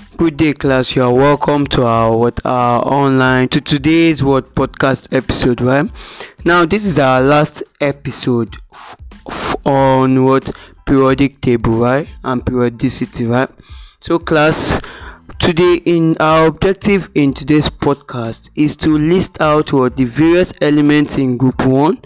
Good day, class. You are welcome to our what our online to today's what podcast episode, right? Now, this is our last episode f- f- on what periodic table, right, and periodicity, right? So, class, today in our objective in today's podcast is to list out what the various elements in group one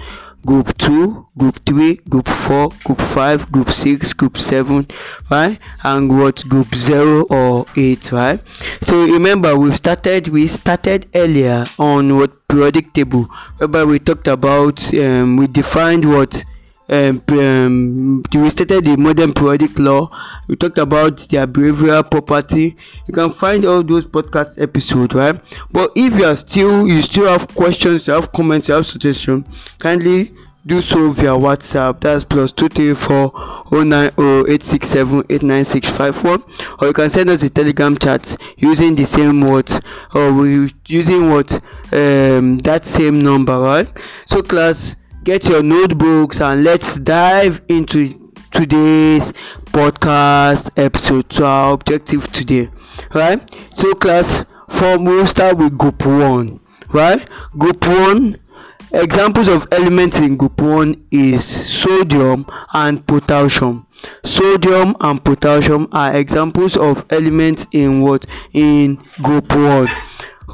group 2 group 3 group 4 group 5 group 6 group 7 right? And what group 0 or 8 right? So remember we started we started earlier on what periodic table whereby we talked about um, we defined what um, um, we stated the modern periodic law we talked about their behavioral property. You can find all those podcast episodes right? But if you are still you still have questions you have comments you have suggestions kindly do so via whatsapp. That's plus two three four oh nine oh eight six seven eight nine six five one or you can send us a telegram chat using the same what or using what um that same number right? So class get your notebooks and let's dive into today's podcast episode so our objective today right? So class for we'll start with group one right? Group one examples of elements in group one is sodium and potassium. Sodium and potassium are examples of elements in what? In group one.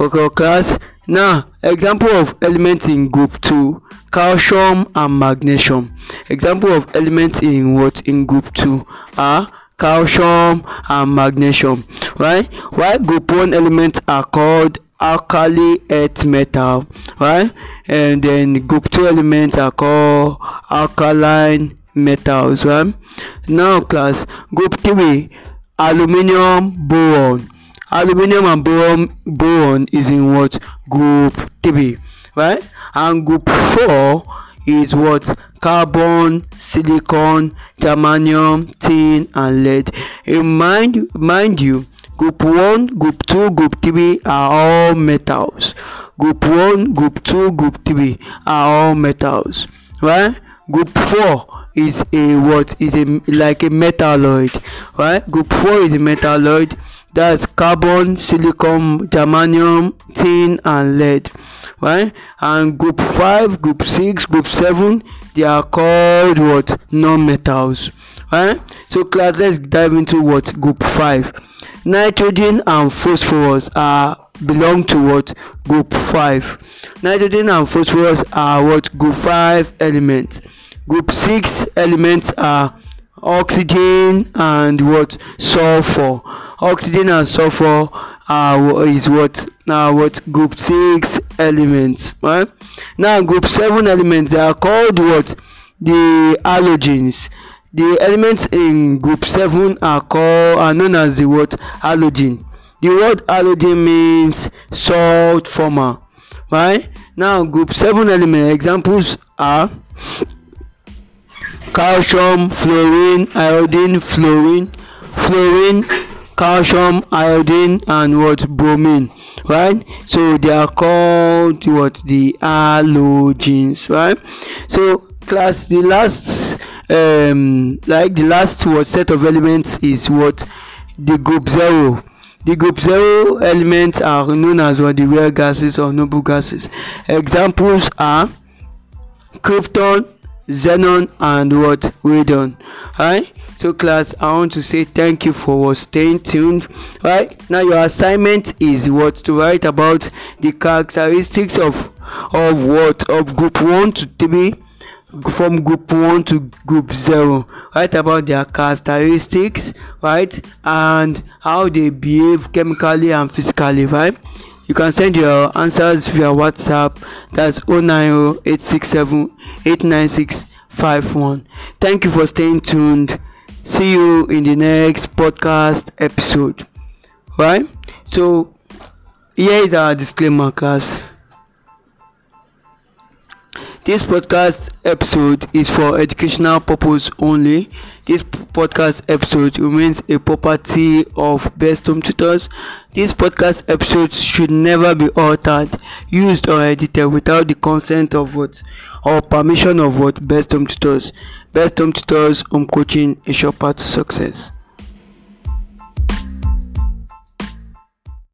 Okay class now example of elements in group two calcium and magnesium. Example of elements in what? In group two are calcium and magnesium right? While group one elements are called alkali earth metal right? And then group two elements are called alkaline metals right? Now class group three aluminium boron aluminium and boron boron is in what? Group three right? And group four is what? Carbon silicon germanium tin and lead. Mind mind you group one group two group three are all metals. Group one group two group three are all metals right? Group four is a what? Is a like a metalloid right? Group four is a metalloid that's carbon silicon germanium tin and lead. Right? And group five group six group seven they are called what? Non-metals. Right? So class let's dive into what? Group five. Nitrogen and phosphorus are belong to what? Group five. Nitrogen and phosphorus are what? Group five elements. Group six elements are oxygen and what? Sulfur oxygen and sulfur are is what now what group six elements right? Now group seven elements they are called what? The halogens. The elements in group seven are called are known as the word halogen. The word halogen means salt former right? Now group seven element examples are calcium fluorine iodine fluorine fluorine calcium iodine and what? Bromine right? So they are called what? The halogens right? So class the last um like the last what? Set of elements is what? The group zero. The group zero elements are known as what? The rare gases or noble gases. Examples are krypton xenon and what? Radon right so class i want to say thank you for staying tuned. Right now your assignment is what? To write about the characteristics of of what? Of group one to three from group one to group zero. Write about their characteristics right and how they behave chemically and physically right? You can send your answers via whatsapp. That's 09086789651 thank you for staying tuned see you in the next podcast episode. Right so here is our disclaimer class this podcast episode is for educational purpose only. This podcast episode remains a property of best home tutors. This podcast episode should never be altered used or edited without the consent of what or permission of what best home tutors. Best home tutors home coaching a sure path to success